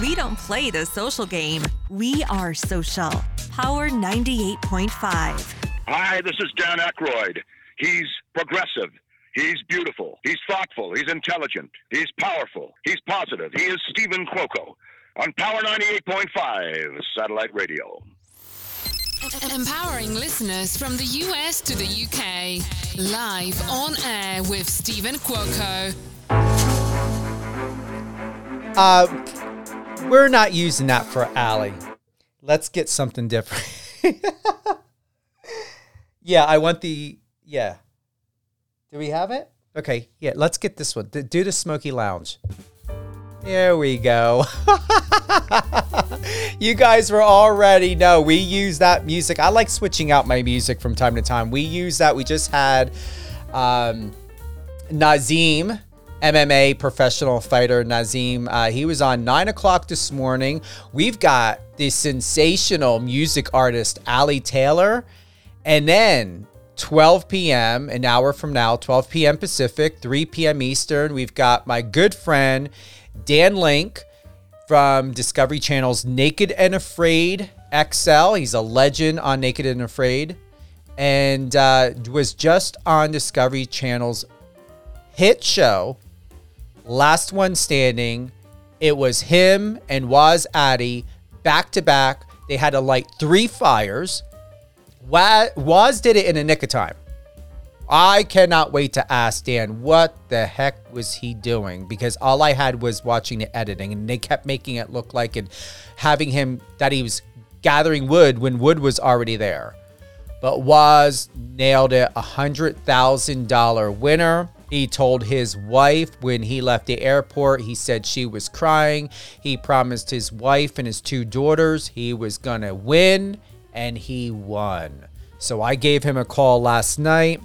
We don't play the social game. We are social. Power 98.5. Hi, this is Dan Aykroyd. He's progressive. He's beautiful. He's thoughtful. He's intelligent. He's powerful. He's positive. He is Steven Cuoco on Power 98.5 satellite radio. Empowering listeners from the US to the UK. Live on air with Steven Cuoco. Uh, we're not using that for Ali. Let's get something different. yeah, I want the yeah. Do we have it? Okay, yeah. Let's get this one. Do the Smoky Lounge. There we go. you guys were already know we use that music. I like switching out my music from time to time. We use that. We just had um, Nazim, MMA professional fighter Nazim. Uh, he was on nine o'clock this morning. We've got the sensational music artist Ali Taylor, and then 12 p.m., an hour from now, 12 p.m. Pacific, 3 p.m. Eastern. We've got my good friend Dan Link from Discovery Channel's Naked and Afraid XL. He's a legend on Naked and Afraid and uh, was just on Discovery Channel's hit show, Last One Standing. It was him and Waz Addy back to back. They had to light three fires. Waz did it in a nick of time. I cannot wait to ask Dan what the heck was he doing because all I had was watching the editing and they kept making it look like and having him that he was gathering wood when wood was already there. But Waz nailed it a hundred thousand dollar winner. He told his wife when he left the airport, he said she was crying. He promised his wife and his two daughters he was gonna win, and he won. So I gave him a call last night.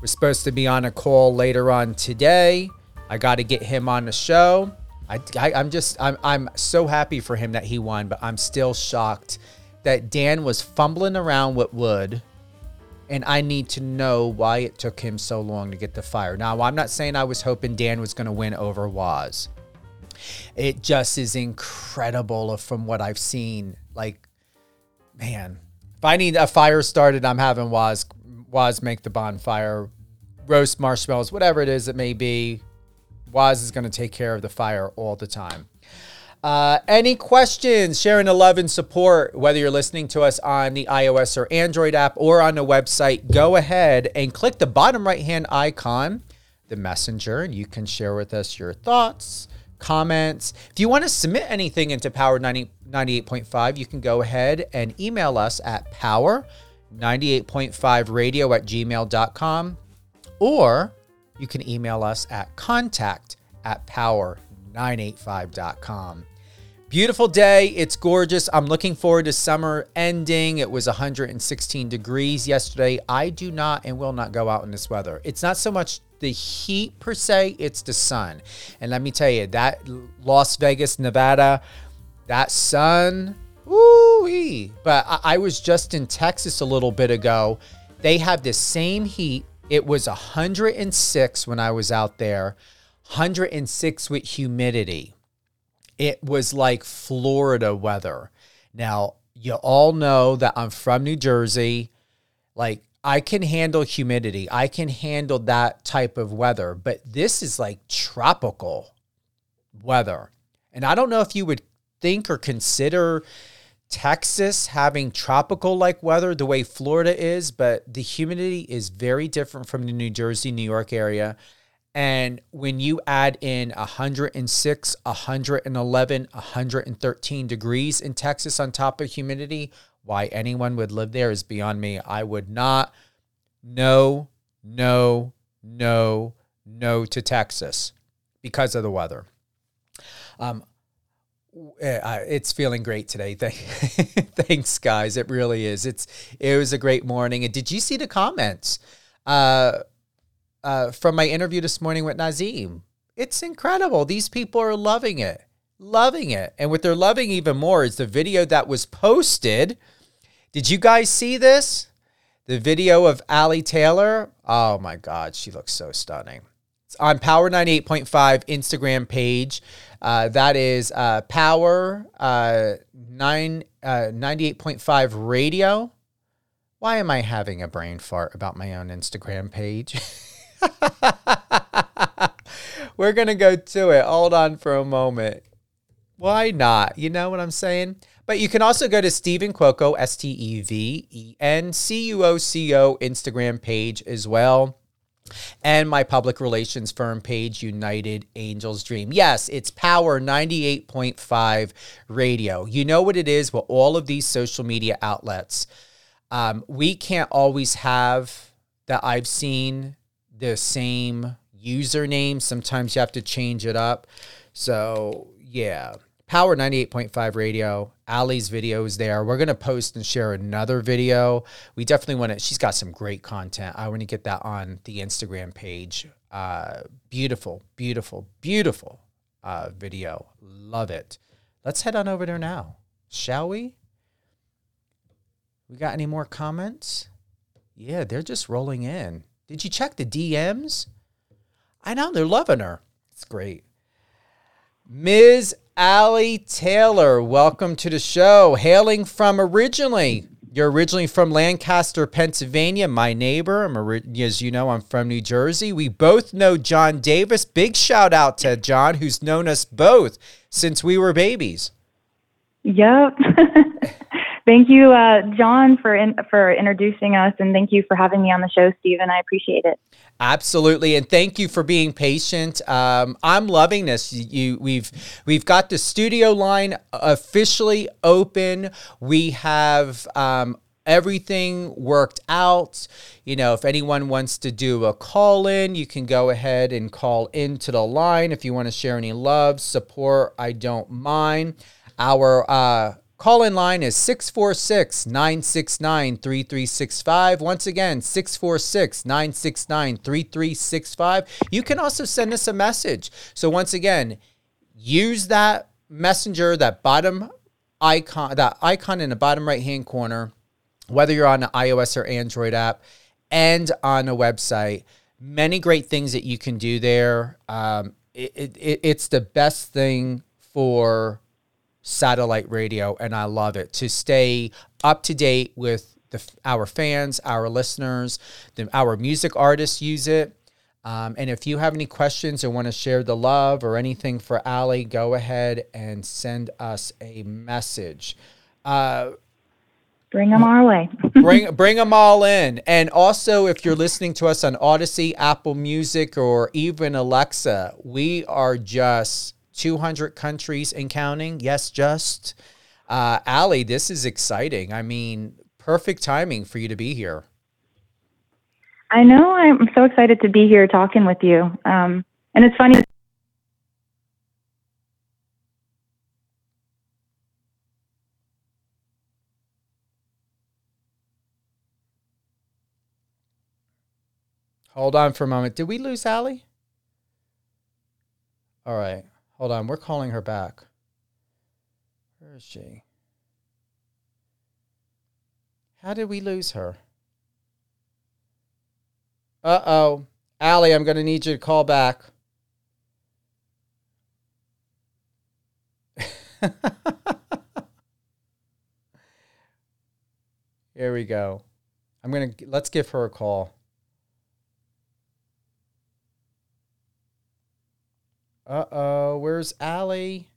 We're supposed to be on a call later on today. I got to get him on the show. I, I, am just, I'm, I'm so happy for him that he won, but I'm still shocked that Dan was fumbling around with wood. And I need to know why it took him so long to get the fire. Now, I'm not saying I was hoping Dan was going to win over Waz. It just is incredible from what I've seen. Like, man, if I need a fire started, I'm having Waz Waz make the bonfire, roast marshmallows, whatever it is it may be. Waz is going to take care of the fire all the time. Uh, any questions, sharing the love and support, whether you're listening to us on the iOS or Android app or on the website, go ahead and click the bottom right hand icon, the messenger, and you can share with us your thoughts, comments. If you want to submit anything into Power 90, 98.5, you can go ahead and email us at power 98.5 radio at gmail.com, or you can email us at contact at power985.com. Beautiful day. It's gorgeous. I'm looking forward to summer ending. It was 116 degrees yesterday. I do not and will not go out in this weather. It's not so much the heat per se, it's the sun. And let me tell you, that Las Vegas, Nevada, that sun Woo But I, I was just in Texas a little bit ago. They have the same heat. It was 106 when I was out there, 106 with humidity. It was like Florida weather. Now, you all know that I'm from New Jersey. Like, I can handle humidity, I can handle that type of weather, but this is like tropical weather. And I don't know if you would think or consider Texas having tropical like weather the way Florida is, but the humidity is very different from the New Jersey, New York area. And when you add in 106, 111, 113 degrees in Texas on top of humidity, why anyone would live there is beyond me. I would not. No, no, no, no to Texas because of the weather. Um, it's feeling great today. Thanks, guys. It really is. It's it was a great morning. And did you see the comments uh, uh, from my interview this morning with Nazim? It's incredible. These people are loving it, loving it, and what they're loving even more is the video that was posted. Did you guys see this? The video of Ali Taylor. Oh my God, she looks so stunning. It's on Power 98.5 Instagram page. Uh, that is uh, Power uh, nine uh, 98.5 Radio. Why am I having a brain fart about my own Instagram page? We're going to go to it. Hold on for a moment. Why not? You know what I'm saying? But you can also go to Steven Cuoco, S T E V E N C U O C O Instagram page as well. And my public relations firm page, United Angels Dream. Yes, it's Power 98.5 Radio. You know what it is with all of these social media outlets. Um, we can't always have that I've seen the same username. Sometimes you have to change it up. So, yeah. Power 98.5 radio. Ali's video is there. We're going to post and share another video. We definitely want to, she's got some great content. I want to get that on the Instagram page. Uh, beautiful, beautiful, beautiful uh, video. Love it. Let's head on over there now, shall we? We got any more comments? Yeah, they're just rolling in. Did you check the DMs? I know they're loving her. It's great. Ms. Ali Taylor, welcome to the show. Hailing from originally, you're originally from Lancaster, Pennsylvania, my neighbor. I'm as you know, I'm from New Jersey. We both know John Davis. Big shout out to John, who's known us both since we were babies. Yep. thank you, uh, John, for in, for introducing us, and thank you for having me on the show, Steven. I appreciate it. Absolutely, and thank you for being patient. Um, I'm loving this. You, we've we've got the studio line officially open. We have um, everything worked out. You know, if anyone wants to do a call in, you can go ahead and call into the line. If you want to share any love, support, I don't mind. Our uh, Call in line is 646 969 3365. Once again, 646 969 3365. You can also send us a message. So, once again, use that messenger, that bottom icon, that icon in the bottom right hand corner, whether you're on an iOS or Android app, and on a website. Many great things that you can do there. Um, it, it, it's the best thing for satellite radio, and I love it to stay up to date with the, our fans, our listeners, the, our music artists use it. Um, and if you have any questions or want to share the love or anything for Ali, go ahead and send us a message. Uh, bring them our way. bring bring them all in. And also, if you're listening to us on Audacy, Apple Music, or even Alexa, we are just 200 countries and counting. Yes, just. Uh, Ali, this is exciting. I mean, perfect timing for you to be here. I know. I'm so excited to be here talking with you. Um, and it's funny. Hold on for a moment. Did we lose Ali? All right. Hold on, we're calling her back. Where is she? How did we lose her? Uh oh. Ali, I'm going to need you to call back. Here we go. I'm going to let's give her a call. Uh oh, where's Ali?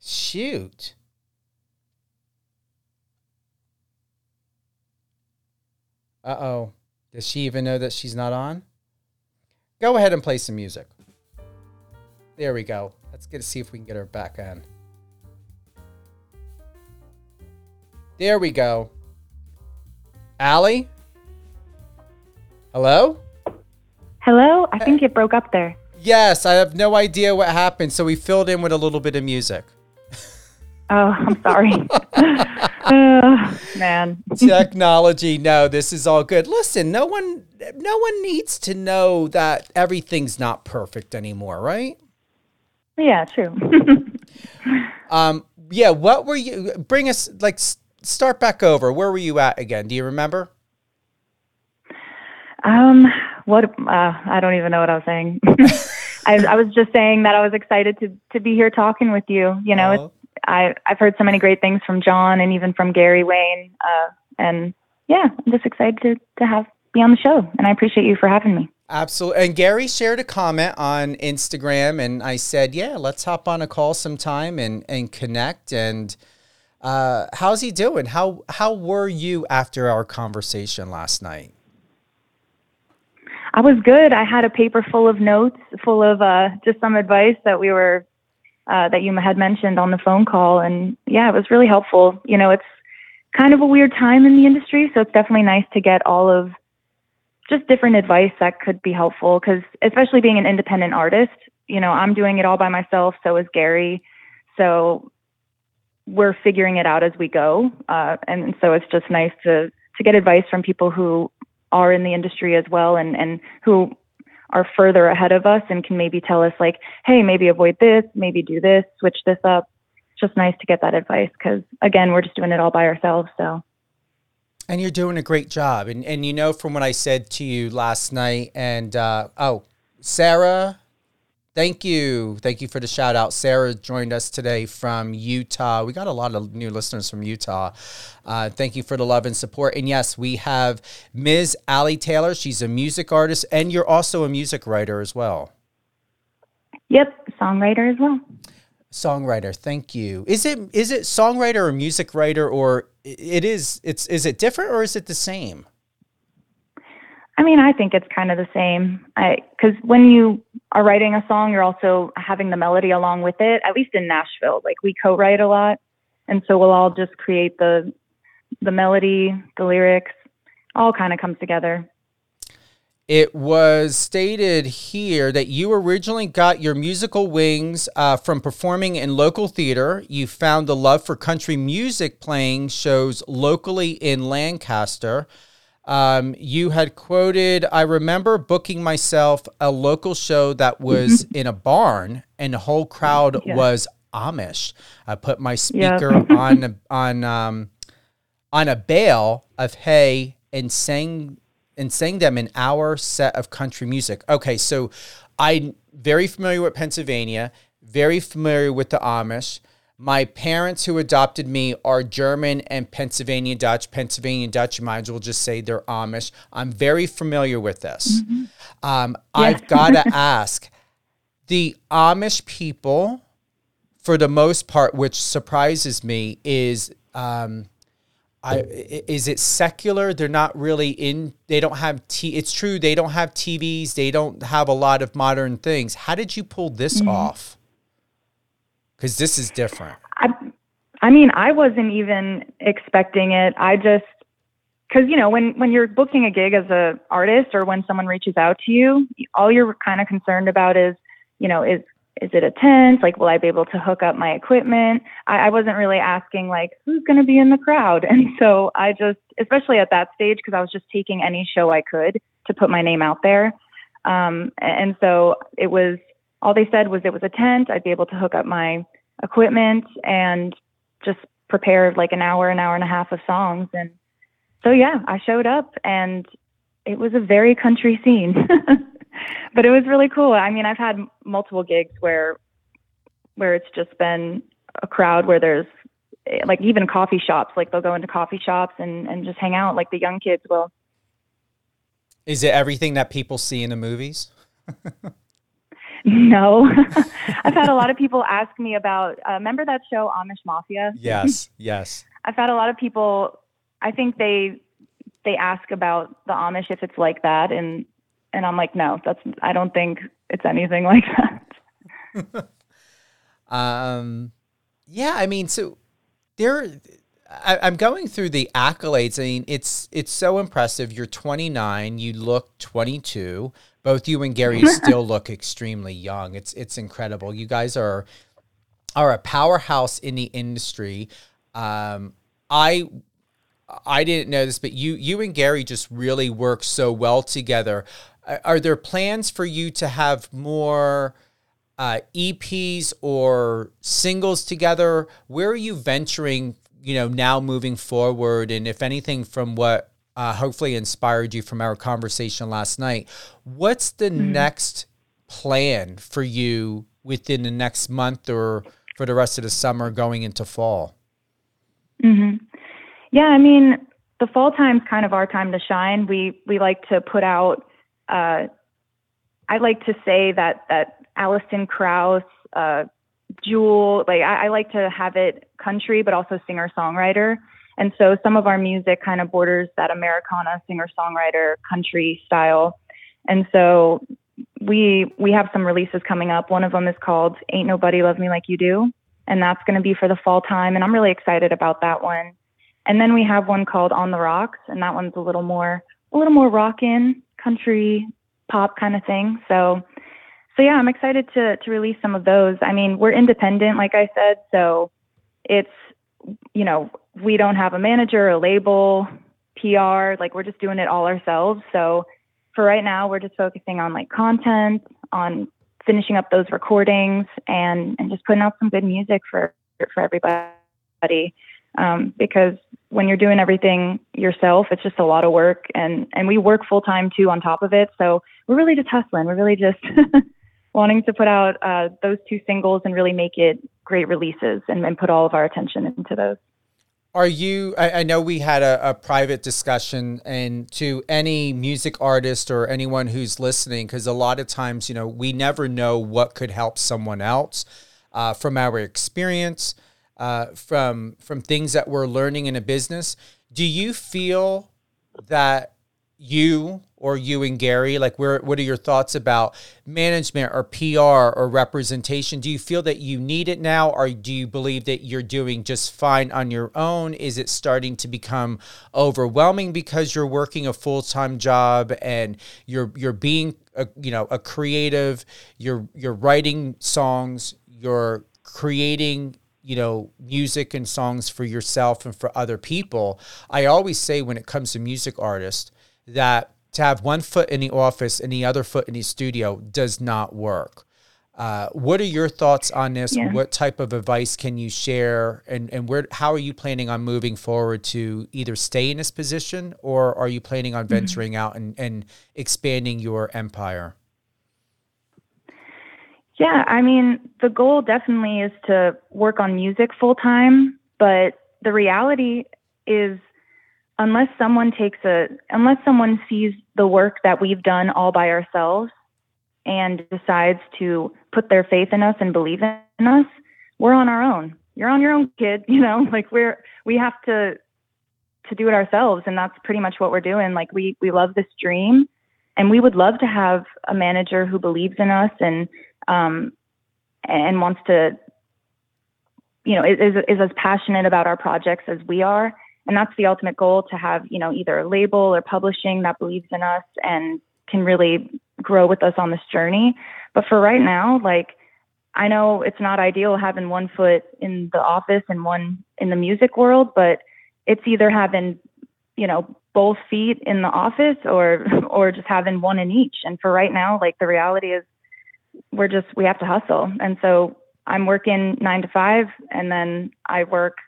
Shoot. Uh oh. Does she even know that she's not on? Go ahead and play some music. There we go. Let's get to see if we can get her back on. There we go. Ali? Hello? Hello? I think it broke up there. Yes, I have no idea what happened, so we filled in with a little bit of music. Oh, I'm sorry. uh, man. Technology. No, this is all good. Listen, no one no one needs to know that everything's not perfect anymore, right? Yeah, true. um yeah, what were you bring us like start back over. Where were you at again? Do you remember? Um, what uh, I don't even know what I was saying. I, I, was just saying that I was excited to to be here talking with you. You know, it's, I I've heard so many great things from John and even from Gary Wayne, uh, and yeah, I'm just excited to to have be on the show, and I appreciate you for having me. Absolutely. And Gary shared a comment on Instagram, and I said, "Yeah, let's hop on a call sometime and and connect." And uh, how's he doing? How how were you after our conversation last night? I was good. I had a paper full of notes, full of uh, just some advice that we were uh, that you had mentioned on the phone call, and yeah, it was really helpful. You know, it's kind of a weird time in the industry, so it's definitely nice to get all of just different advice that could be helpful. Because especially being an independent artist, you know, I'm doing it all by myself. So is Gary. So we're figuring it out as we go, uh, and so it's just nice to to get advice from people who are in the industry as well and, and who are further ahead of us and can maybe tell us like, hey, maybe avoid this, maybe do this, switch this up. It's just nice to get that advice because again, we're just doing it all by ourselves. So. And you're doing a great job. And and you know from what I said to you last night and uh, oh, Sarah Thank you. Thank you for the shout out. Sarah joined us today from Utah. We got a lot of new listeners from Utah. Uh, thank you for the love and support. And yes, we have Ms. Ali Taylor. She's a music artist, and you're also a music writer as well. Yep, songwriter as well. Songwriter, thank you. Is it is it songwriter or music writer or it is it's is it different or is it the same? I mean, I think it's kind of the same. Because when you are writing a song, you're also having the melody along with it. At least in Nashville, like we co-write a lot, and so we'll all just create the the melody, the lyrics, all kind of comes together. It was stated here that you originally got your musical wings uh, from performing in local theater. You found the love for country music playing shows locally in Lancaster. Um, you had quoted, I remember booking myself a local show that was in a barn and the whole crowd yeah. was Amish. I put my speaker on on um, on a bale of hay and sang and sang them an hour set of country music. Okay, so I'm very familiar with Pennsylvania, very familiar with the Amish. My parents who adopted me are German and Pennsylvania Dutch. Pennsylvania Dutch, you might as well just say they're Amish. I'm very familiar with this. Mm-hmm. Um, yeah. I've got to ask the Amish people, for the most part, which surprises me, is. Um, I, is it secular? They're not really in. They don't have t. It's true. They don't have TVs. They don't have a lot of modern things. How did you pull this mm-hmm. off? Because this is different. I, I mean, I wasn't even expecting it. I just, because you know, when when you're booking a gig as a artist or when someone reaches out to you, all you're kind of concerned about is, you know, is is it a tent? Like, will I be able to hook up my equipment? I, I wasn't really asking like who's going to be in the crowd, and so I just, especially at that stage, because I was just taking any show I could to put my name out there. Um, and so it was all they said was it was a tent. I'd be able to hook up my equipment and just prepare like an hour, an hour and a half of songs. And so, yeah, I showed up and it was a very country scene, but it was really cool. I mean, I've had multiple gigs where, where it's just been a crowd where there's eh, like even coffee shops, like they'll go into coffee shops and, and just hang out like the young kids will. Is it everything that people see in the movies? No, I've had a lot of people ask me about. Uh, remember that show Amish Mafia? Yes, yes. I've had a lot of people. I think they they ask about the Amish if it's like that, and and I'm like, no, that's. I don't think it's anything like that. um, yeah, I mean, so there. I, am going through the accolades. I mean, it's it's so impressive. You're 29. You look 22 both you and Gary still look extremely young. It's it's incredible. You guys are are a powerhouse in the industry. Um, I I didn't know this, but you you and Gary just really work so well together. Are there plans for you to have more uh, EPs or singles together? Where are you venturing? You know, now moving forward, and if anything, from what uh, hopefully inspired you from our conversation last night. What's the mm-hmm. next plan for you within the next month or for the rest of the summer going into fall? Mm-hmm. Yeah, I mean, the fall time's kind of our time to shine. We we like to put out. Uh, I like to say that that Alison Krauss, uh, Jewel, like I, I like to have it country, but also singer songwriter. And so some of our music kind of borders that Americana singer songwriter country style. And so we we have some releases coming up. One of them is called Ain't Nobody Love Me Like You Do, and that's going to be for the fall time and I'm really excited about that one. And then we have one called On the Rocks and that one's a little more a little more rockin' country pop kind of thing. So so yeah, I'm excited to to release some of those. I mean, we're independent like I said, so it's you know, we don't have a manager, a label, PR, like we're just doing it all ourselves. So for right now, we're just focusing on like content, on finishing up those recordings, and and just putting out some good music for for everybody. Um, because when you're doing everything yourself, it's just a lot of work, and and we work full time too on top of it. So we're really just hustling. We're really just wanting to put out uh, those two singles and really make it great releases and, and put all of our attention into those. Are you? I, I know we had a, a, private discussion, and to any music artist or anyone who's listening, because a lot of times, you know, we never know what could help someone else uh, from our experience, uh, from from things that we're learning in a business. Do you feel that you or you and Gary? Like, where what are your thoughts about management or PR or representation? Do you feel that you need it now, or do you believe that you're doing just fine on your own? Is it starting to become overwhelming because you're working a full time job and you're you're being a, you know a creative, you're you're writing songs, you're creating you know, music and songs for yourself and for other people. I always say when it comes to music artists that to have one foot in the office and the other foot in the studio does not work. Uh, what are your thoughts on this? Yeah. What type of advice can you share, and and where how are you planning on moving forward to either stay in this position, or are you planning on mm-hmm. venturing mm-hmm. out and, and expanding your empire? Yeah, I mean, the goal definitely is to work on music full time, but the reality is unless someone takes a unless someone sees the work that we've done all by ourselves and decides to put their faith in us and believe in us we're on our own. You're on your own kid you know like we're we have to to do it ourselves and that's pretty much what we're doing. Like we we love this dream and we would love to have a manager who believes in us and um and wants to you know is is as passionate about our projects as we are and that's the ultimate goal to have you know either a label or publishing that believes in us and can really grow with us on this journey. But for right now like i know it's not ideal having one foot in the office and one in the music world but it's either having you know both feet in the office or or just having one in each. And for right now like the reality is we're just we have to hustle. And so i'm working 9 to 5 and then i work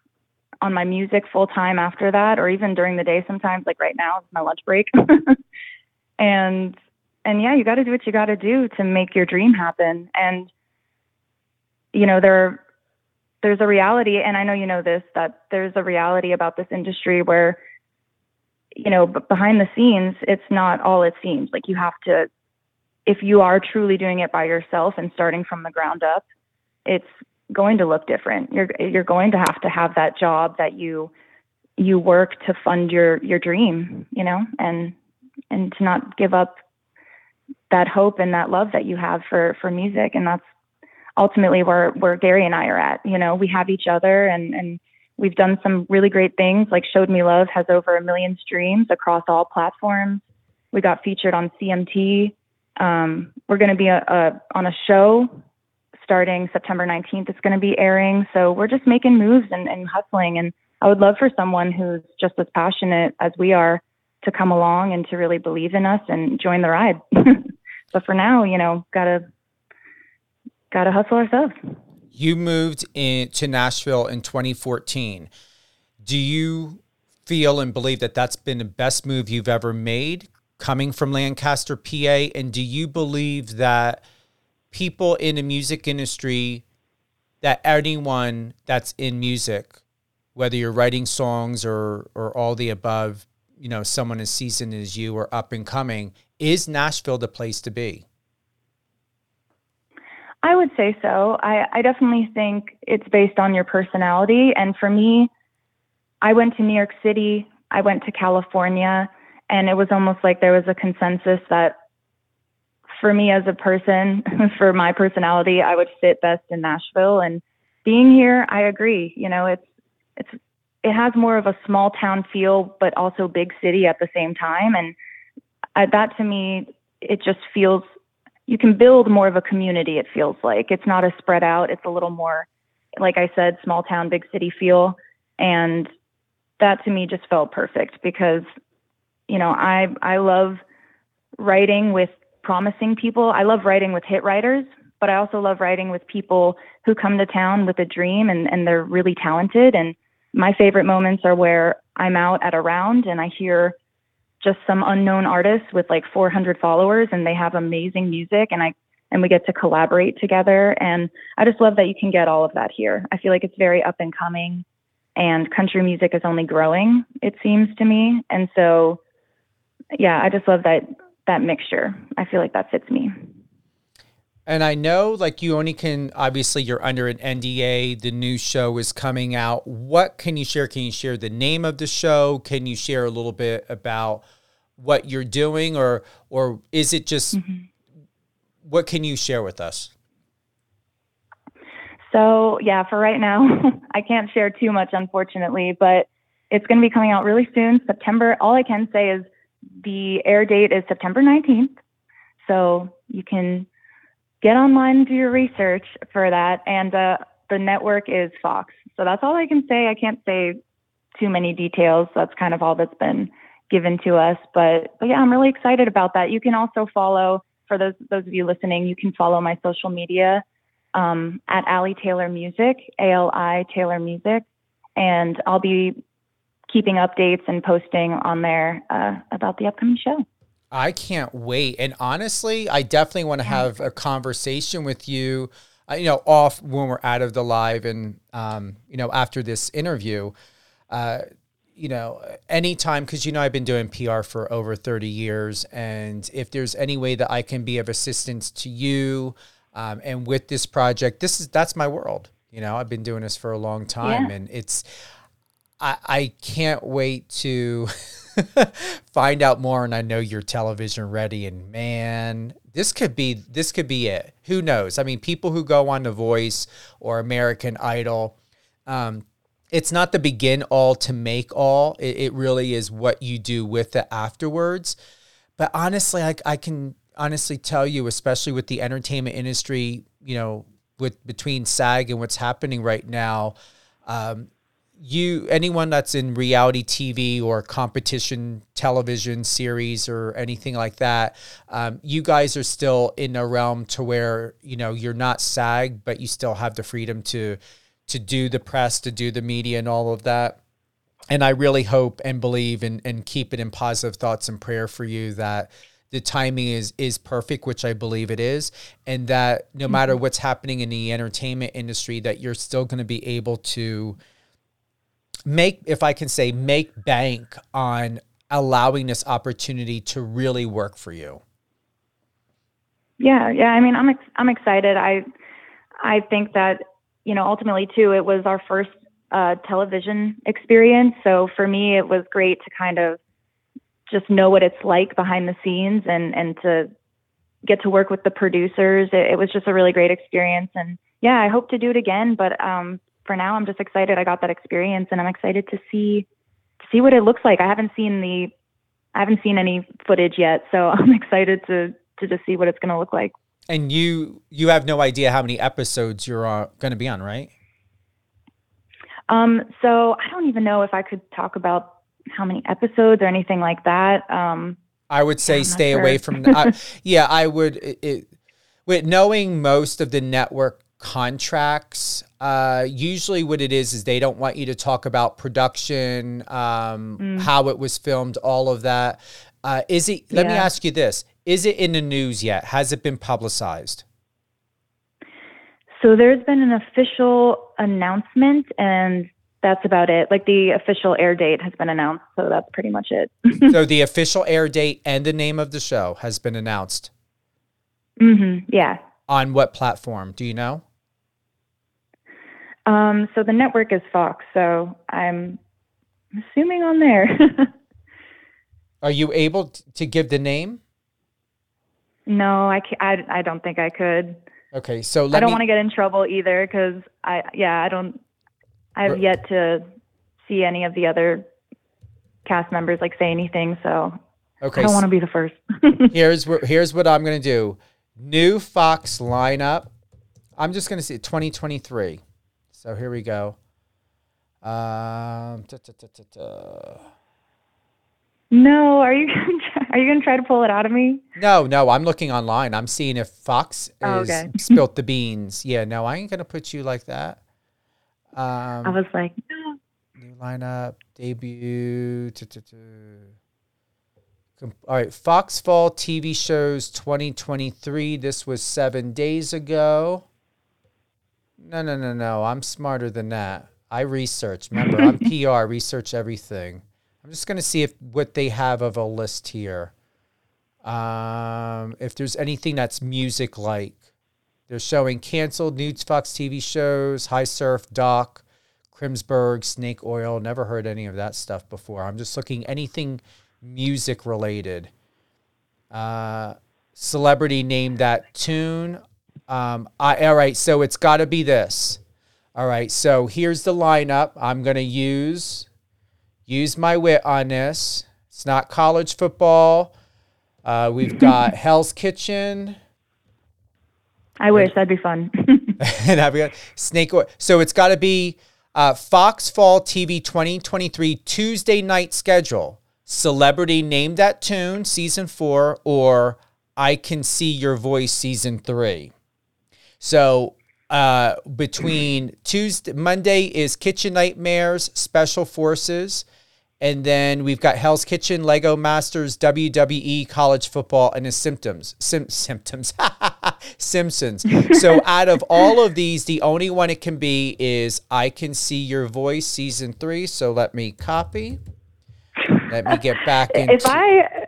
on my music full time after that, or even during the day sometimes, like right now, it's my lunch break. and and yeah, you got to do what you got to do to make your dream happen. And you know, there there's a reality, and I know you know this, that there's a reality about this industry where you know, behind the scenes, it's not all it seems. Like you have to, if you are truly doing it by yourself and starting from the ground up, it's going to look different. You're you're going to have to have that job that you you work to fund your your dream, you know, and and to not give up that hope and that love that you have for for music and that's ultimately where where Gary and I are at. You know, we have each other and and we've done some really great things like Showed Me Love has over a million streams across all platforms. We got featured on CMT. Um, we're going to be a, a, on a show starting September 19th. It's going to be airing. So we're just making moves and, and hustling. And I would love for someone who's just as passionate as we are to come along and to really believe in us and join the ride. but for now, you know, gotta gotta hustle ourselves. You moved in to Nashville in 2014. Do you feel and believe that that's been the best move you've ever made coming from Lancaster, PA? And do you believe that people in the music industry, that anyone that's in music, whether you're writing songs or or all the above, you know, someone as seasoned as you or up and coming, is Nashville the place to be? I would say so. I, I definitely think it's based on your personality. And for me, I went to New York City, I went to California, and it was almost like there was a consensus that for me as a person, for my personality, I would fit best in Nashville. And being here, I agree. You know, it's it's it has more of a small town feel, but also big city at the same time. And I, that to me, it just feels you can build more of a community. It feels like it's not a spread out. It's a little more, like I said, small town, big city feel. And that to me just felt perfect because, you know, I I love writing with promising people. I love writing with hit writers, but I also love writing with people who come to town with a dream and, and they're really talented. And my favorite moments are where I'm out at a round and I hear just some unknown artists with like 400 followers and they have amazing music and I and we get to collaborate together and I just love that you can get all of that here. I feel like it's very up and coming and country music is only growing it seems to me and so yeah, I just love that that mixture. I feel like that fits me. And I know like you only can obviously you're under an NDA, the new show is coming out. What can you share? Can you share the name of the show? Can you share a little bit about what you're doing or or is it just mm-hmm. what can you share with us? So, yeah, for right now, I can't share too much unfortunately, but it's going to be coming out really soon, September. All I can say is the air date is September 19th. So, you can get online and do your research for that. And uh, the network is Fox. So that's all I can say. I can't say too many details. That's kind of all that's been given to us. But but yeah, I'm really excited about that. You can also follow for those those of you listening. You can follow my social media um, at Ali Taylor Music, A L I Taylor Music, and I'll be keeping updates and posting on there uh, about the upcoming show. I can't wait. And honestly, I definitely want to have a conversation with you, uh, you know, off when we're out of the live and, um, you know, after this interview. Uh, you know, anytime, because, you know, I've been doing PR for over 30 years. And if there's any way that I can be of assistance to you um, and with this project, this is, that's my world. You know, I've been doing this for a long time yeah. and it's, I, I can't wait to find out more and I know you're television ready and man, this could be this could be it. Who knows? I mean, people who go on The Voice or American Idol, um, it's not the begin all to make all. It, it, really is what you do with it afterwards. But honestly, I, I can honestly tell you, especially with the entertainment industry, you know, with between SAG and what's happening right now, um, you anyone that's in reality TV or competition television series or anything like that, um, you guys are still in a realm to where you know you're not SAG, but you still have the freedom to to do the press, to do the media, and all of that. And I really hope and believe and and keep it in positive thoughts and prayer for you that the timing is is perfect, which I believe it is, and that no matter mm-hmm. what's happening in the entertainment industry, that you're still going to be able to make, if I can say, make bank on allowing this opportunity to really work for you? Yeah, yeah. I mean, I'm ex- I'm excited. I I think that you know ultimately too, it was our first uh, television experience. So for me, it was great to kind of just know what it's like behind the scenes and and to get to work with the producers. It, it was just a really great experience. And yeah, I hope to do it again. But um, for now, I'm just excited I got that experience, and I'm excited to see to see what it looks like. I haven't seen the I haven't seen any footage yet, so I'm excited to to just see what it's going to look like. And you you have no idea how many episodes you're uh, going to be on, right? Um, so I don't even know if I could talk about how many episodes or anything like that. Um, I would say stay sure. away from. uh, yeah, I would. It, it, with knowing most of the network contracts. Uh, usually, what it is is they don't want you to talk about production, um, how it was filmed, all of that. Uh, is it? Let me ask you this: Is it in the news yet? Has it been publicized? So there's been an official announcement, and that's about it. Like the official air date has been announced, so that's pretty much it. so the official air date and the name of the show has been announced. Mm-hmm. Yeah. On what platform? Do you know? Um, so the network is Fox, so I'm assuming on there. Are you able to give the name? no, I, ca I I don't think I could. Okay, so I don't me. want to get in trouble either because I yeah I don't I've yet to see any of the other cast members like say anything, so okay, I don't want to be the first. here's what here's what I'm gonna do. New Fox lineup. I'm just gonna say 2023. So here we go. Um, ta- ta- ta- no, are you gonna try, are you gonna try to pull it out of me? No, no, I'm looking online. I'm seeing if Fox Oh, okay. spilt the beans. Yeah, no, I ain't gonna put you like that. Um, I was like, no. New lineup, debut. All right, Fox Fall TV shows 2023. This was seven days ago. No, no, no, no. I'm smarter than that. I research. Remember, I'm PR, research everything. I'm just going to see if what they have of a list here. Um, if there's anything that's music like. They're showing canceled Nudes Fox TV shows, High Surf, Doc, Grimsburg, Snake Oil. Never heard any of that stuff before. I'm just looking anything music related. Uh, celebrity named that tune. Um, I, all right, so it's got to be this. All right, so here's the lineup. I'm gonna use use my wit on this. It's not college football. Uh, we've got Hell's Kitchen. I wish that'd be fun. and I've got Snake Oil. So it's got to be uh, Fox Fall TV 2023 Tuesday night schedule. Celebrity Name That Tune season four, or I Can See Your Voice season three. So uh, between Tuesday, Monday is Kitchen Nightmares, Special Forces. And then we've got Hell's Kitchen, Lego Masters, WWE, college football, and the symptoms. Sim- symptoms. Simpsons. So out of all of these, the only one it can be is I Can See Your Voice, season three. So let me copy. Let me get back into if I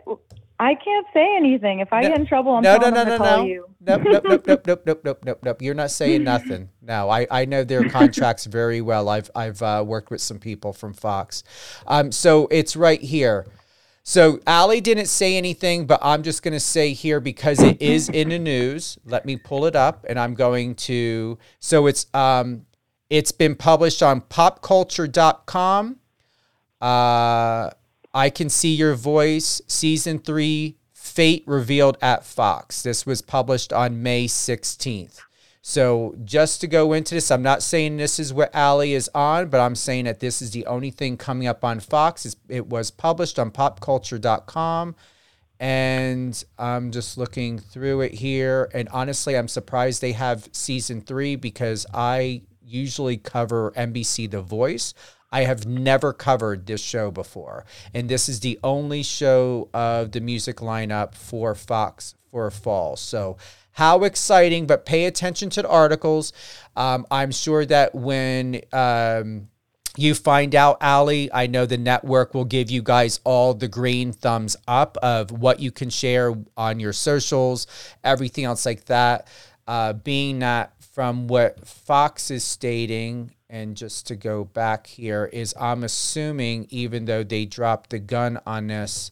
I can't say anything. If I No, get in trouble, I'm no, no, no, no, to no. you. Nope, nope, nope, nope, nope, nope, nope, nope, nope. You're not saying nothing. No, I, I know their contracts very well. I've I've uh, worked with some people from Fox. Um, so it's right here. So Ali didn't say anything, but I'm just gonna say here because it is in the news. Let me pull it up, and I'm going to. So it's um, it's been published on PopCulture.com. Uh, I Can See Your Voice, Season 3, Fate Revealed at Fox. This was published on May 16th. So, just to go into this, I'm not saying this is what Ali is on, but I'm saying that this is the only thing coming up on Fox. It was published on popculture.com. And I'm just looking through it here. And honestly, I'm surprised they have season three because I usually cover NBC The Voice. I have never covered this show before. And this is the only show of the music lineup for Fox for fall. So, how exciting, but pay attention to the articles. Um, I'm sure that when um, you find out, Ali, I know the network will give you guys all the green thumbs up of what you can share on your socials, everything else like that. Uh, being that from what Fox is stating, and just to go back here, is I'm assuming even though they dropped the gun on this,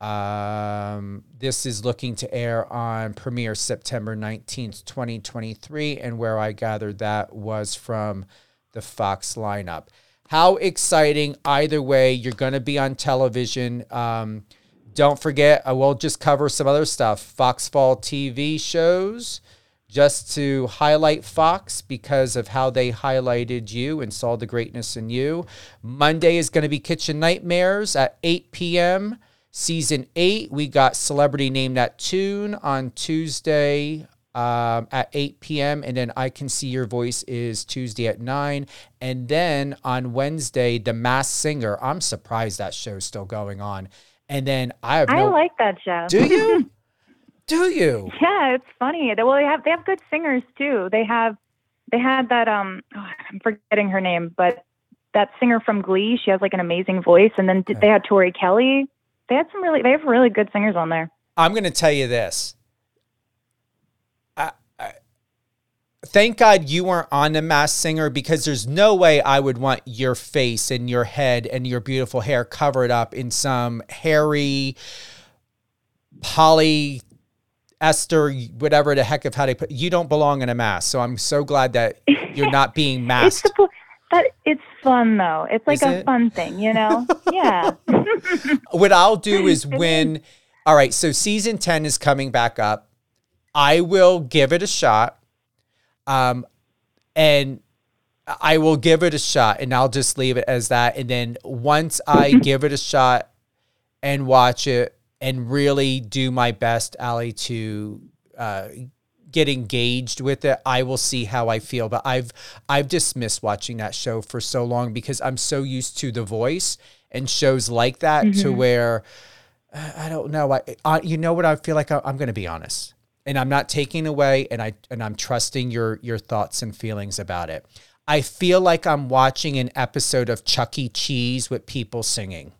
um, this is looking to air on premiere September 19th, 2023. And where I gathered that was from the Fox lineup. How exciting! Either way, you're going to be on television. Um, don't forget, I will just cover some other stuff. Fox Fall TV shows, just to highlight Fox because of how they highlighted you and saw the greatness in you. Monday is going to be Kitchen Nightmares at 8 p.m. Season 8, we got Celebrity Name That Tune on Tuesday. um, at 8 p.m. And then I Can See Your Voice is Tuesday at 9. And then on Wednesday, The Masked Singer. I'm surprised that show's still going on. And then I have I like that show. Do you? Do you? Yeah, it's funny. They- Well, they have they have good singers too. They have they had that um oh, I'm forgetting her name, but that singer from Glee. She has like an amazing voice, and then Okay. they had Tori Kelly. They had some really they have really good singers on there. I'm going to tell you this. I, I, thank God you weren't on the Masked Singer because there's no way I would want your face and your head and your beautiful hair covered up in some hairy poly Esther, whatever the heck of how they put. You don't belong in a mask, so I'm so glad that you're not being It's masked. suppo- that it's fun though. It's like Is a it? fun thing, you know? yeah. what I'll do is when all right, so season 10 is coming back up. I will give it a shot. Um and I will give it a shot and I'll just leave it as that and then once I give it a shot and watch it and really do my best Ali to uh get engaged with it, I will see how I feel. But I've I've dismissed watching that show for so long because I'm so used to The Voice and shows like that to where uh, I don't know. I, I you know what I feel like I, I'm going to be honest, and I'm not taking away, and I and I'm trusting your your thoughts and feelings about it. I feel like I'm watching an episode of Chuck E. Cheese with people singing.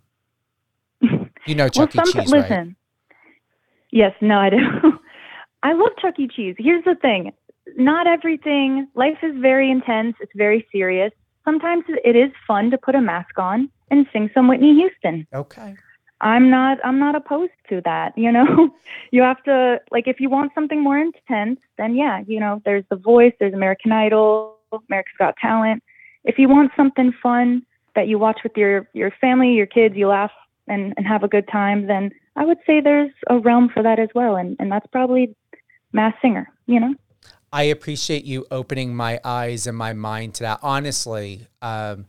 You know Chuck well, E. Cheese, right? listen. Yes, no, I do. I love Chuck E. Cheese. Here's the thing: not everything. Life is very intense. It's very serious. Sometimes it is fun to put a mask on and sing some Whitney Houston. Okay. I'm not. I'm not opposed to that. You know, you have to like if you want something more intense, then yeah, you know, there's The Voice, there's American Idol, America's Got Talent. If you want something fun that you watch with your your family, your kids, you laugh and and have a good time, then I would say there's a realm for that as well, and and that's probably Masked Singer. You know. I appreciate you opening my eyes and my mind to that. Honestly, um,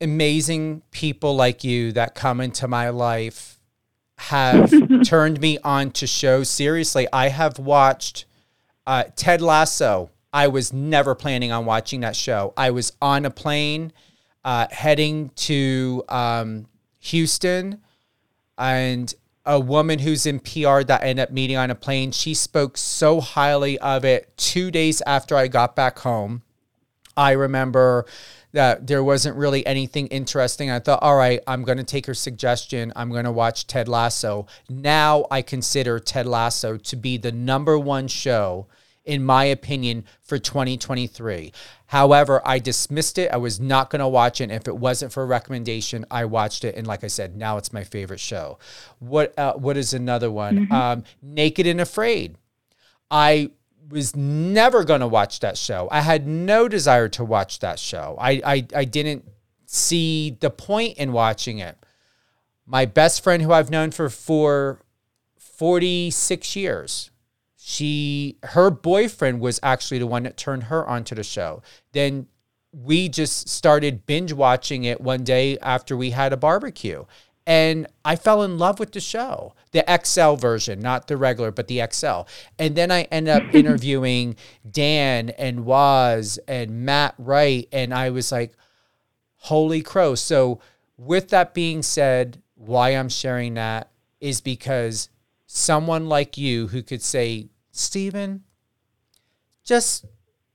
amazing people like you that come into my life have turned me on to shows. Seriously, I have watched uh, Ted Lasso. I was never planning on watching that show. I was on a plane uh, heading to um, Houston and a woman who's in PR that ended up meeting on a plane. She spoke so highly of it two days after I got back home. I remember that there wasn't really anything interesting. I thought, all right, I'm going to take her suggestion. I'm going to watch Ted Lasso. Now I consider Ted Lasso to be the number one show, in my opinion, for 2023. However, I dismissed it. I was not going to watch it. If it wasn't for a recommendation, I watched it. And like I said, now it's my favorite show. What, uh, what is another one? Um, Naked and Afraid. I was never going to watch that show. I had no desire to watch that show. I, I, I didn't see the point in watching it. My best friend, who I've known for, for 46 years, she her boyfriend was actually the one that turned her onto the show. Then we just started binge watching it one day after we had a barbecue. And I fell in love with the show, the XL version, not the regular, but the XL. And then I ended up interviewing Dan and Waz and Matt Wright. And I was like, holy crow. So, with that being said, why I'm sharing that is because someone like you who could say, Steven, just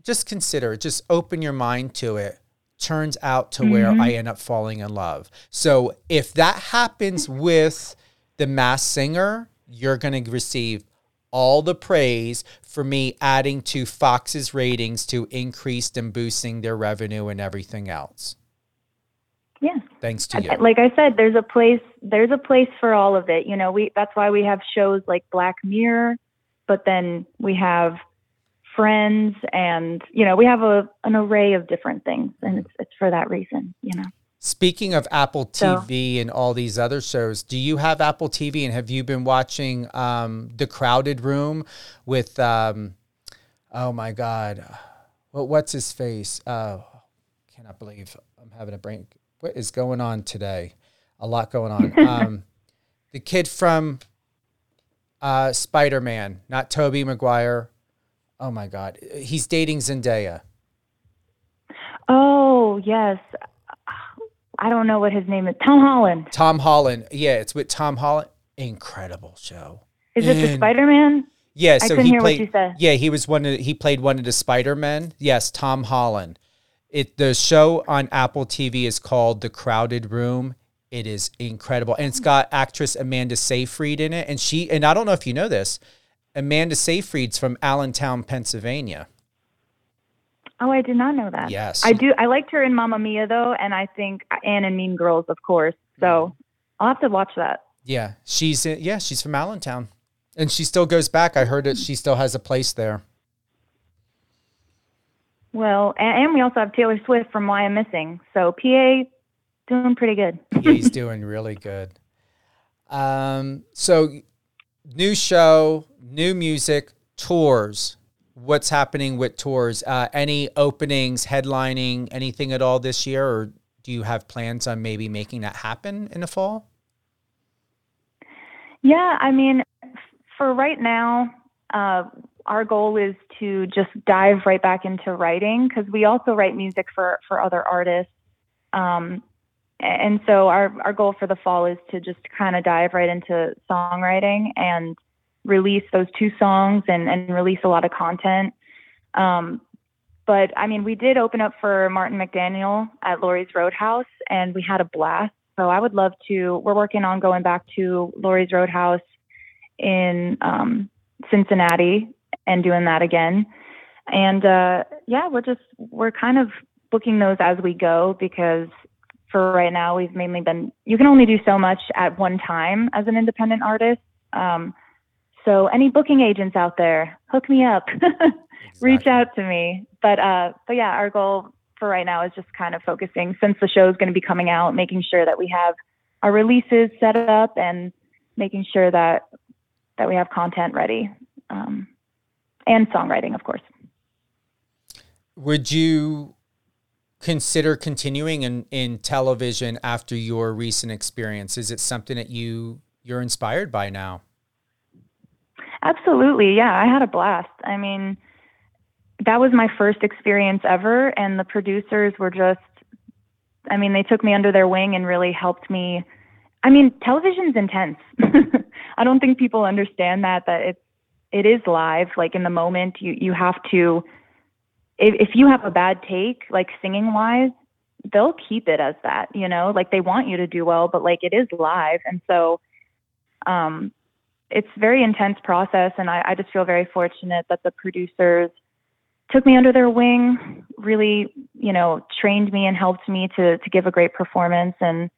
just consider it, just open your mind to it turns out to where mm-hmm. I end up falling in love. So if that happens with the Masked Singer, you're going to receive all the praise for me adding to Fox's ratings to increase and boosting their revenue and everything else. Yeah. Thanks to you. Like I said, there's a place there's a place for all of it. You know, we that's why we have shows like Black Mirror, but then we have Friends and you know, we have a an array of different things and it's it's for that reason, you know. Speaking of Apple So- TV and all these other shows, do you have Apple TV and have you been watching um, The Crowded Room with, um, oh my God, what, what's his face? Oh, cannot believe I'm having a brain. What is going on today? A lot going on. Um, the kid from Uh, Spider Man, not Tobey Maguire. Oh my God, he's dating Zendaya. Oh yes, I don't know what his name is. Tom Holland. Tom Holland. Yeah, it's with Tom Holland. Incredible show. Is it the Spider Man? Yeah, I so couldn't he hear what played. you said. Yeah, he was one. Of, he played one of the Spider Men. Yes, Tom Holland. It the show on Apple TV is called The Crowded Room. It is incredible, and it's got actress Amanda Seyfried in it, and she and I don't know if you know this, Amanda Seyfried's from Allentown, Pennsylvania. Oh, I did not know that. Yes. I do. I liked her in Mamma Mia though, and I think Anne and Mean Girls, of course. So Mm-hmm. I'll have to watch that. Yeah, she's in, yeah, she's from Allentown, and she still goes back. I heard that she still has a place there. Well, and, and we also have Taylor Swift from Wyomissing. So PA doing pretty good. he's doing really good. Um, so new show, new music, tours. What's happening with tours? Uh, any openings, headlining, anything at all this year, or do you have plans on maybe making that happen in the fall? Yeah, I mean, for right now, uh, our goal is to just dive right back into writing because we also write music for for other artists. Um, and so our our goal for the fall is to just kind of dive right into songwriting and release those two songs and and release a lot of content. Um, but I mean, we did open up for Martin McDaniel at Lori's Roadhouse, and we had a blast. So I would love to. We're working on going back to Lori's Roadhouse in um, Cincinnati and doing that again. And uh, yeah, we're just we're kind of booking those as we go because for right now we've mainly been. You can only do so much at one time as an independent artist. Um, so any booking agents out there, hook me up, reach out to me. But uh, but yeah, our goal for right now is just kind of focusing since the show is going to be coming out, making sure that we have our releases set up and making sure that that we have content ready um, and songwriting, of course. Would you consider continuing in, in television after your recent experience? Is it something that you you're inspired by now? Absolutely. Yeah, I had a blast. I mean, that was my first experience ever, and the producers were just, I mean, they took me under their wing and really helped me. I mean, television's intense. I don't think people understand that, that it's, it is live, like in the moment. You, you have to, if, if you have a bad take, like singing wise, they'll keep it as that, you know, like they want you to do well, but like it is live. And so, um, it's very intense process. And I, I just feel very fortunate that the producers took me under their wing really you know trained me and helped me to to give a great performance. And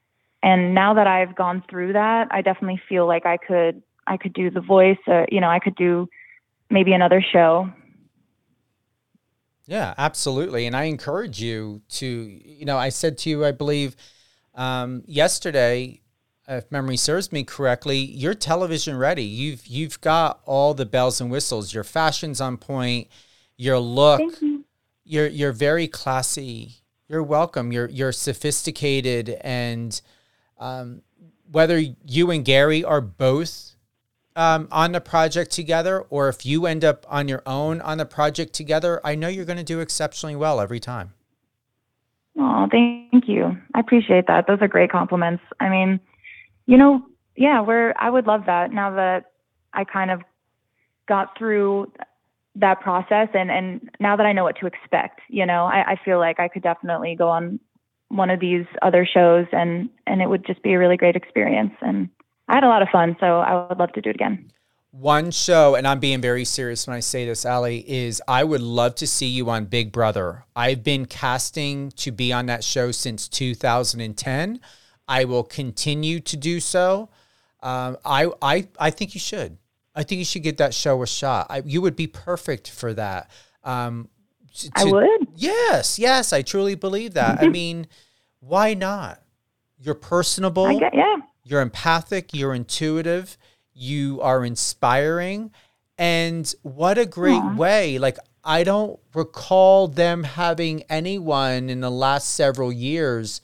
and now that i've gone through that i definitely feel like i could i could do the voice uh, you know i could do maybe another show Yeah, absolutely. And I encourage you to, you know, I said to you, I believe um, yesterday, if memory serves me correctly, you're television ready. You've you've got all the bells and whistles. Your fashion's on point. Your look, you you're you're very classy. You're welcome. You're you're sophisticated, and um, whether you and Gary are both um, on the project together, or if you end up on your own on the project together, I know you're going to do exceptionally well every time. Oh, thank you. I appreciate that. Those are great compliments. I mean, you know, yeah, we're I would love that now that I kind of got through that process and and now that I know what to expect, you know, I, I feel like I could definitely go on one of these other shows and and it would just be a really great experience and I had a lot of fun, so I would love to do it again. One show, and I'm being very serious when I say this, Ali, is I would love to see you on Big Brother. I've been casting to be on that show since 2010. I will continue to do so. Um, I, I, I think you should. I think you should give that show a shot. I, you would be perfect for that. Um, to- I would. Yes, yes, I truly believe that. I mean, why not? You're personable. I get yeah. You're empathic, you're intuitive, you are inspiring. And what a great Aw. way. Like, I don't recall them having anyone in the last several years,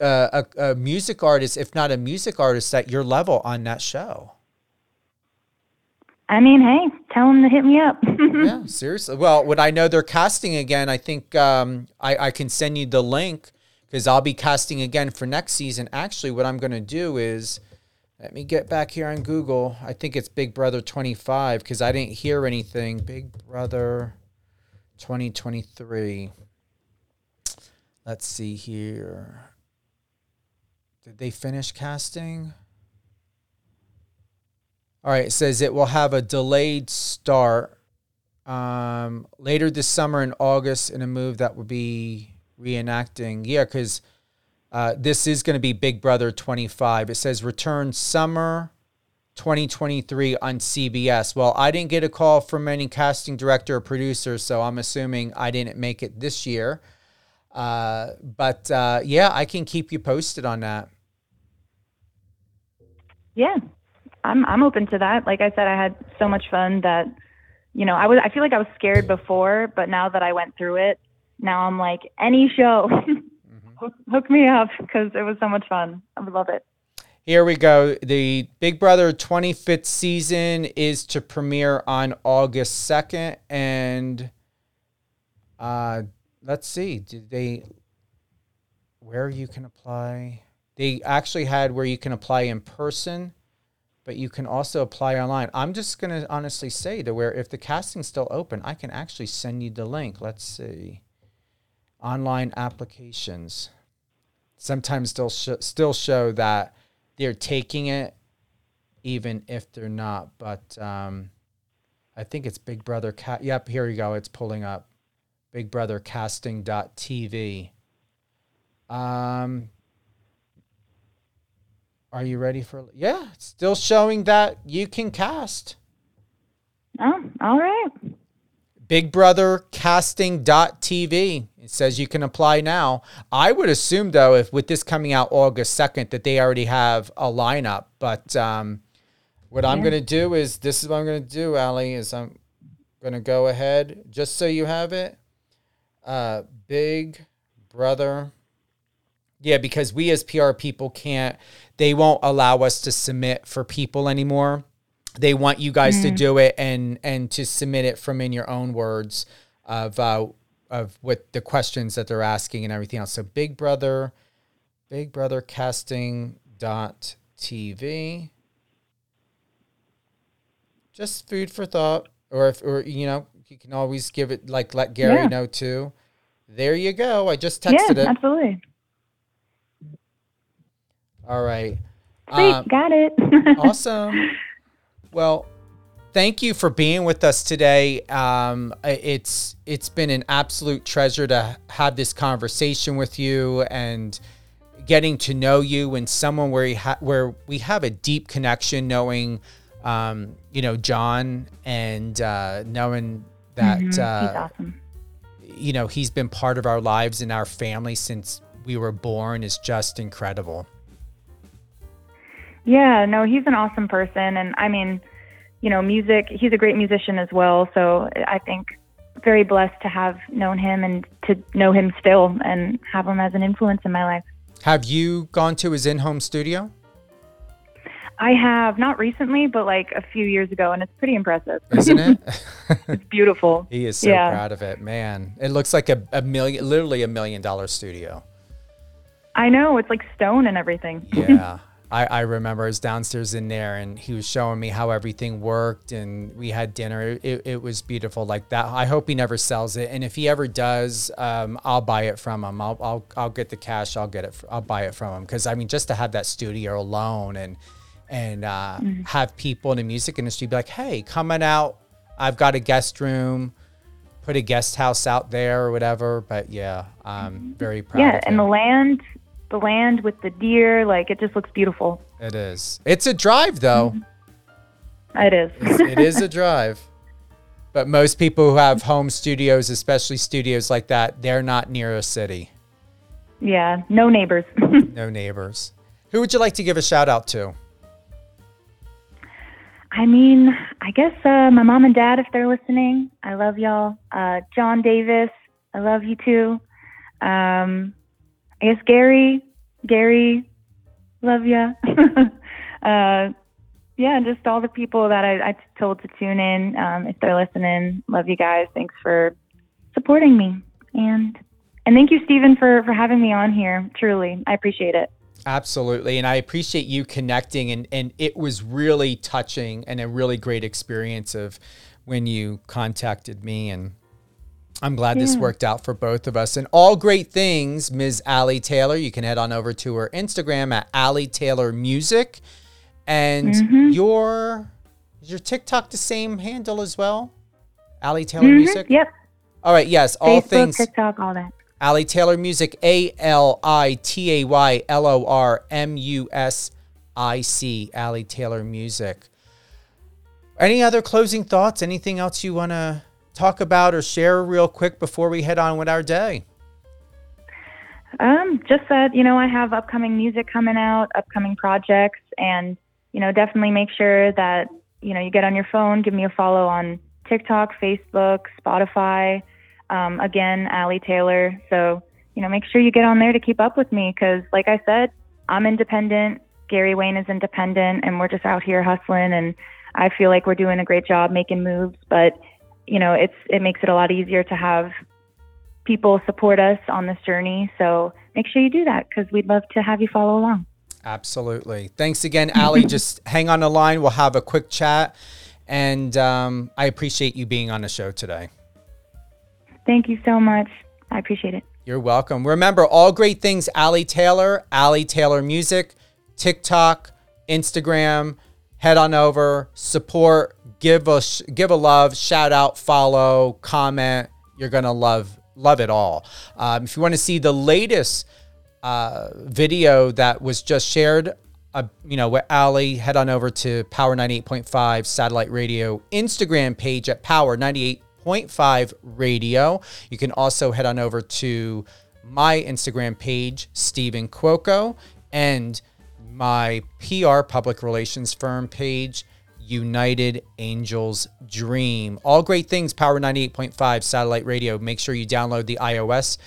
uh, a, a music artist, if not a music artist, at your level on that show. I mean, hey, tell them to hit me up. yeah, seriously. Well, when I know they're casting again, I think um, I, I can send you the link because I'll be casting again for next season. Actually, what I'm going to do is let me get back here on Google. I think it's Big Brother 25 because I didn't hear anything. Big Brother 2023. Let's see here. Did they finish casting? All right, it says it will have a delayed start um, later this summer in August in a move that will be reenacting. Yeah, because uh, this is going to be Big Brother 25. It says return summer 2023 on CBS. Well, I didn't get a call from any casting director or producer, so I'm assuming I didn't make it this year. Uh, but uh, yeah, I can keep you posted on that. Yeah, I'm I'm open to that. Like I said, I had so much fun that you know I was I feel like I was scared before, but now that I went through it, now I'm like any show, mm-hmm. hook, hook me up because it was so much fun. I would love it. Here we go. The Big Brother 25th season is to premiere on August 2nd, and uh, let's see. Did they where you can apply? They actually had where you can apply in person but you can also apply online. I'm just going to honestly say to where if the casting's still open, I can actually send you the link. Let's see. Online applications. Sometimes they'll sh- still show that they're taking it even if they're not, but um, I think it's Big Brother Cat. Yep, here you go. It's pulling up. Big Brother Casting.tv. Um, are you ready for? Yeah, still showing that you can cast. Oh, all right. Big Brother Casting.tv. It says you can apply now. I would assume though, if with this coming out August second, that they already have a lineup. But um, what yeah. I'm going to do is this is what I'm going to do, Ali. Is I'm going to go ahead just so you have it. Uh, Big Brother yeah, because we as PR people can't, they won't allow us to submit for people anymore. They want you guys mm. to do it and and to submit it from in your own words of uh, of what the questions that they're asking and everything else. So Big Brother, Big Brother Casting dot TV. Just food for thought, or if or you know you can always give it like let Gary yeah. know too. There you go. I just texted yeah, it. Absolutely. All right. Sweet, um, got it. awesome. Well, thank you for being with us today. Um, it's it's been an absolute treasure to have this conversation with you and getting to know you and someone where ha- where we have a deep connection, knowing um, you know John and uh, knowing that mm-hmm. uh, awesome. you know he's been part of our lives and our family since we were born is just incredible. Yeah, no, he's an awesome person. And I mean, you know, music, he's a great musician as well. So I think very blessed to have known him and to know him still and have him as an influence in my life. Have you gone to his in home studio? I have not recently, but like a few years ago, and it's pretty impressive. Isn't it? it's beautiful. he is so yeah. proud of it, man. It looks like a, a million, literally a million dollar studio. I know it's like stone and everything. yeah, I, I remember I was downstairs in there and he was showing me how everything worked and we had dinner. It, it was beautiful like that. I hope he never sells it. And if he ever does, um, I'll buy it from him. I'll, I'll, I'll get the cash. I'll get it. I'll buy it from him. Cause I mean, just to have that studio alone and, and, uh, mm-hmm. have people in the music industry be like, Hey, coming out. I've got a guest room, put a guest house out there or whatever. But yeah, I'm mm-hmm. very proud. Yeah. and the land the land with the deer. Like it just looks beautiful. It is. It's a drive though. Mm-hmm. It is. it is a drive. But most people who have home studios, especially studios like that, they're not near a city. Yeah, no neighbors. no neighbors. Who would you like to give a shout out to? I mean, I guess uh, my mom and dad, if they're listening, I love y'all. Uh, John Davis, I love you too. Um, I guess Gary, Gary, love ya. uh, yeah, just all the people that I, I told to tune in. Um, if they're listening, love you guys. Thanks for supporting me, and and thank you, Steven, for for having me on here. Truly, I appreciate it. Absolutely. And I appreciate you connecting and, and it was really touching and a really great experience of when you contacted me and I'm glad yeah. this worked out for both of us. And all great things, Ms. Ali Taylor. You can head on over to her Instagram at Ali Taylor Music. And mm-hmm. your is your TikTok the same handle as well? Ali Taylor mm-hmm. Music? Yep. All right, yes. All Facebook, things TikTok, all that. Ali Taylor Music, A L I T A Y L O R M U S I C. Ali Taylor Music. Any other closing thoughts? Anything else you want to talk about or share real quick before we head on with our day? Um, just that, you know, I have upcoming music coming out, upcoming projects, and, you know, definitely make sure that, you know, you get on your phone, give me a follow on TikTok, Facebook, Spotify um, again, Ali Taylor. So, you know, make sure you get on there to keep up with me because, like I said, I'm independent. Gary Wayne is independent, and we're just out here hustling. And I feel like we're doing a great job making moves. But, you know, it's it makes it a lot easier to have people support us on this journey. So make sure you do that because we'd love to have you follow along. Absolutely. Thanks again, Ali. Just hang on the line. We'll have a quick chat. And um, I appreciate you being on the show today. Thank you so much. I appreciate it. You're welcome. Remember, all great things Ali Taylor, Ali Taylor Music, TikTok, Instagram. Head on over, support, give us give a love, shout out, follow, comment. You're gonna love love it all. Um, if you want to see the latest uh, video that was just shared, uh, you know, with Ali, head on over to Power 98.5 Satellite Radio Instagram page at Power 98.5 radio. You can also head on over to my Instagram page, Steven Cuoco, and my PR public relations firm page, United Angels Dream. All great things, Power 98.5 satellite radio. Make sure you download the iOS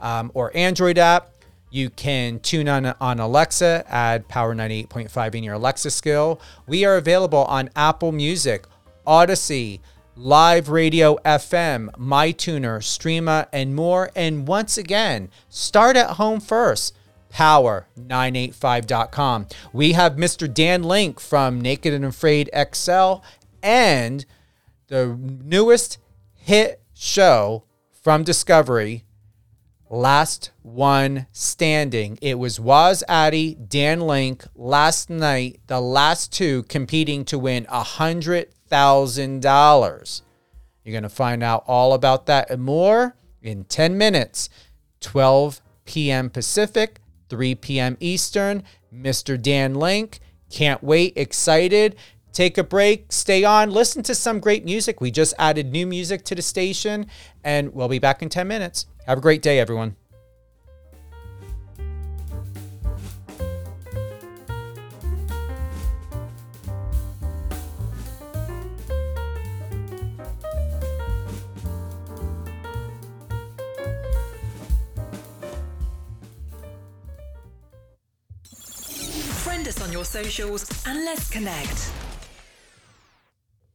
um, or Android app. You can tune on on Alexa, add Power 98.5 in your Alexa skill. We are available on Apple Music, Audacy, Live Radio FM, MyTuner, Streema, and more. And once again, start at home first. Power985.com. We have Mr. Dan Link from Naked and Afraid XL and the newest hit show from Discovery, Last One Standing. It was Waz Addy, Dan Link last night, the last two competing to win a hundred $1,000. You're going to find out all about that and more in 10 minutes, 12 p.m. Pacific, 3 p.m. Eastern. Mr. Dan Link. Can't wait, excited. Take a break, stay on, listen to some great music. We just added new music to the station, and we'll be back in 10 minutes. Have a great day, everyone. Socials and let's connect.